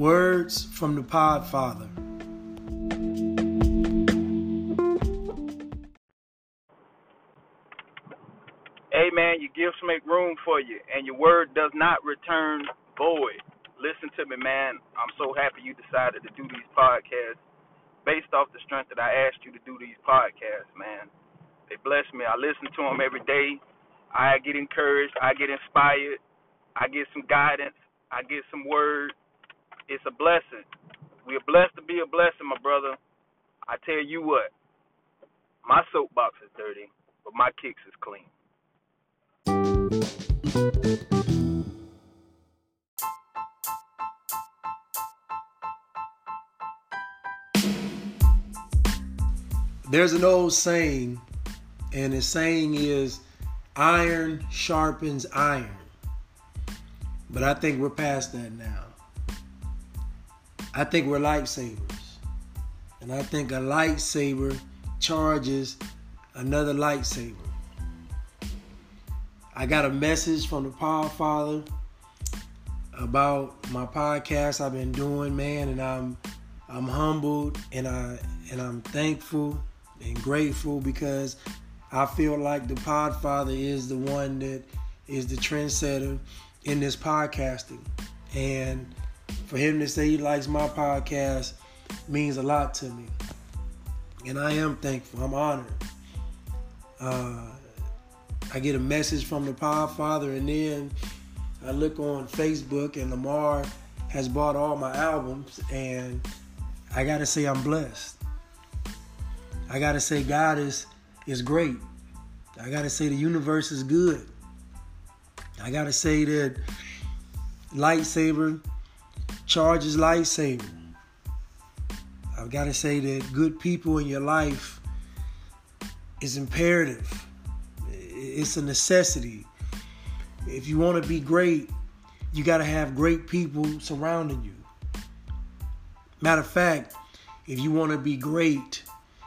Words from the Podfather. Amen. Your gifts make room for you, and your word does not return void. Listen to me, man. I'm so happy you decided to do these podcasts based off the strength that I asked you to do these podcasts, man. They bless me. I listen to them every day. I get encouraged. I get inspired. I get some guidance. I get some word. It's a blessing. We are blessed to be a blessing, my brother. I tell you what, my soapbox is dirty, but my kicks is clean. There's an old saying, and the saying is iron sharpens iron. But I think we're past that now. I think we're lightsabers. And I think a lightsaber charges another lightsaber. I got a message from the Podfather about my podcast I've been doing, man, and I'm I'm humbled and I and I'm thankful and grateful because I feel like the Podfather is the one that is the trendsetter in this podcasting. And for him to say he likes my podcast means a lot to me. And I am thankful. I'm honored. Uh, I get a message from the Podfather, and then I look on Facebook, and Lamar has bought all my albums, and I gotta say I'm blessed. I gotta say God is is great. I gotta say the universe is good. I gotta say that lightsaber charges lightsaber. I've gotta say that good people in your life is imperative it's a necessity. If you want to be great, you got to have great people surrounding you. Matter of fact, if you want to be great,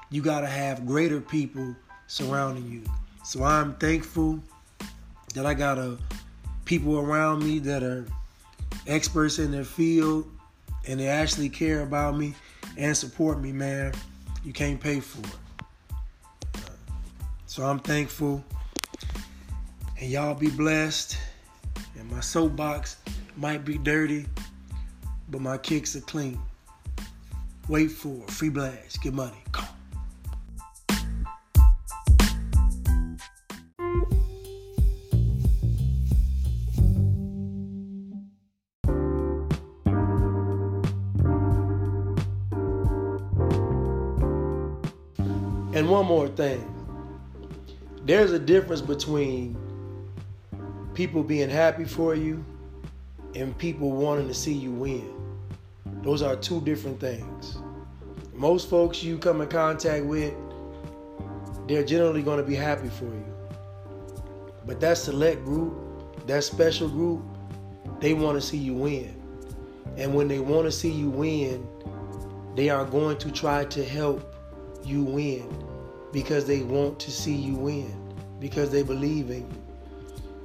you got to have greater people surrounding you. So I'm thankful that I got a people around me that are experts in their field and they actually care about me and support me, man. You can't pay for it. So I'm thankful and y'all be blessed. And my soapbox might be dirty, but my kicks are clean. Wait for free blast. Get money. Come. And one more thing. There's a difference between people being happy for you and people wanting to see you win. Those are two different things. Most folks you come in contact with, they're generally going to be happy for you. But that select group, that special group, they want to see you win. And when they want to see you win, they are going to try to help you win because they want to see you win, because they believe in you.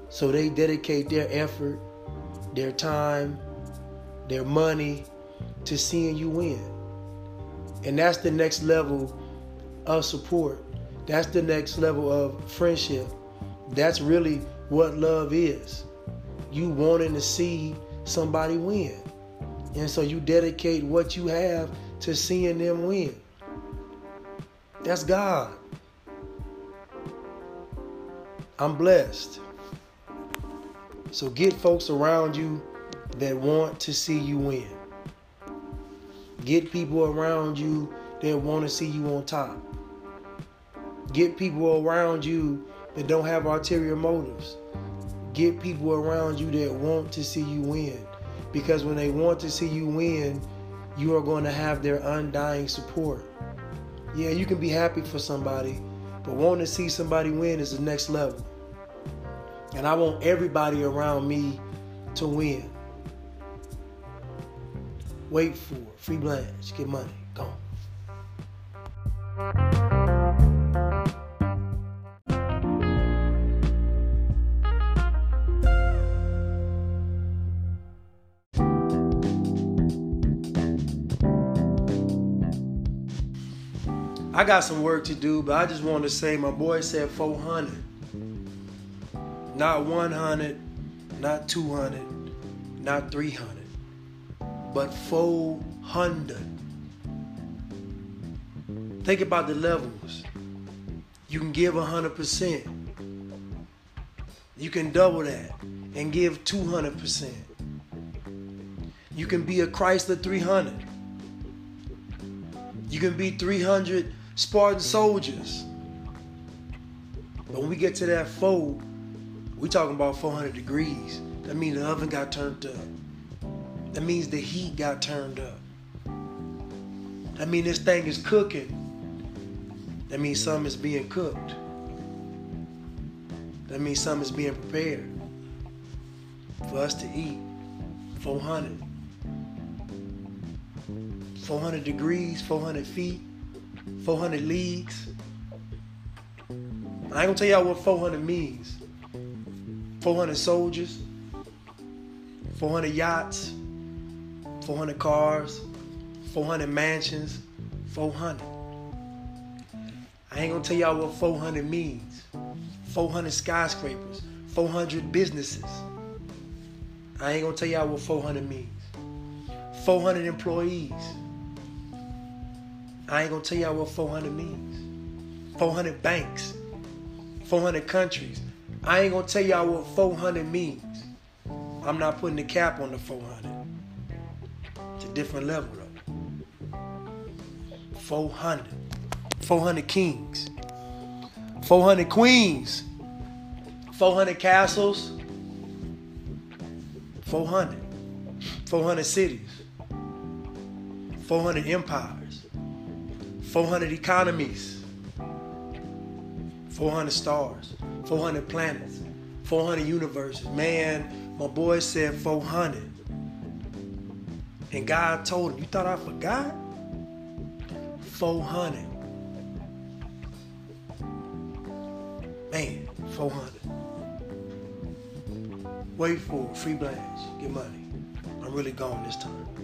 So they dedicate their effort, their time, their money to seeing you win. And that's the next level of support. That's the next level of friendship. That's really what love is. You wanting to see somebody win. And so you dedicate what you have to seeing them win. That's God. I'm blessed. So get folks around you that want to see you win. Get people around you that want to see you on top. Get people around you that don't have ulterior motives. Get people around you that want to see you win. Because when they want to see you win, you are going to have their undying support. Yeah, you can be happy for somebody, but wanting to see somebody win is the next level. And I want everybody around me to win. Wait for it. Free Blanche. Get money. Go. I got some work to do, but I just want to say my boy said 400. Not 100, not 200, not 300, but 400. Think about the levels. You can give 100%. You can double that and give 200%. You can be a Chrysler 300. You can be 300 Spartan soldiers. But when we get to that fold, we talking about 400 degrees. That means the oven got turned up. That means the heat got turned up. That means this thing is cooking. That means something is being cooked. That means something is being prepared for us to eat. 400. 400 degrees, 400 feet, 400 leagues. I ain't gonna tell y'all what 400 means. 400 soldiers, 400 yachts, 400 cars, 400 mansions, 400. I ain't gonna tell y'all what 400 means. 400 skyscrapers, 400 businesses. I ain't gonna tell y'all what 400 means. 400 employees. I ain't gonna tell y'all what 400 means. 400 banks, 400 countries. I ain't gonna tell y'all what 400 means. I'm not putting the cap on the 400. It's a different level though. 400. 400 kings. 400 queens. 400 castles. 400. 400 cities. 400 empires. 400 economies, 400 stars, 400 planets, 400 universes. Man, my boy said 400. And God told him, You thought I forgot? 400. Man, 400. Wait for it. Free blanche. Get money. I'm really gone this time.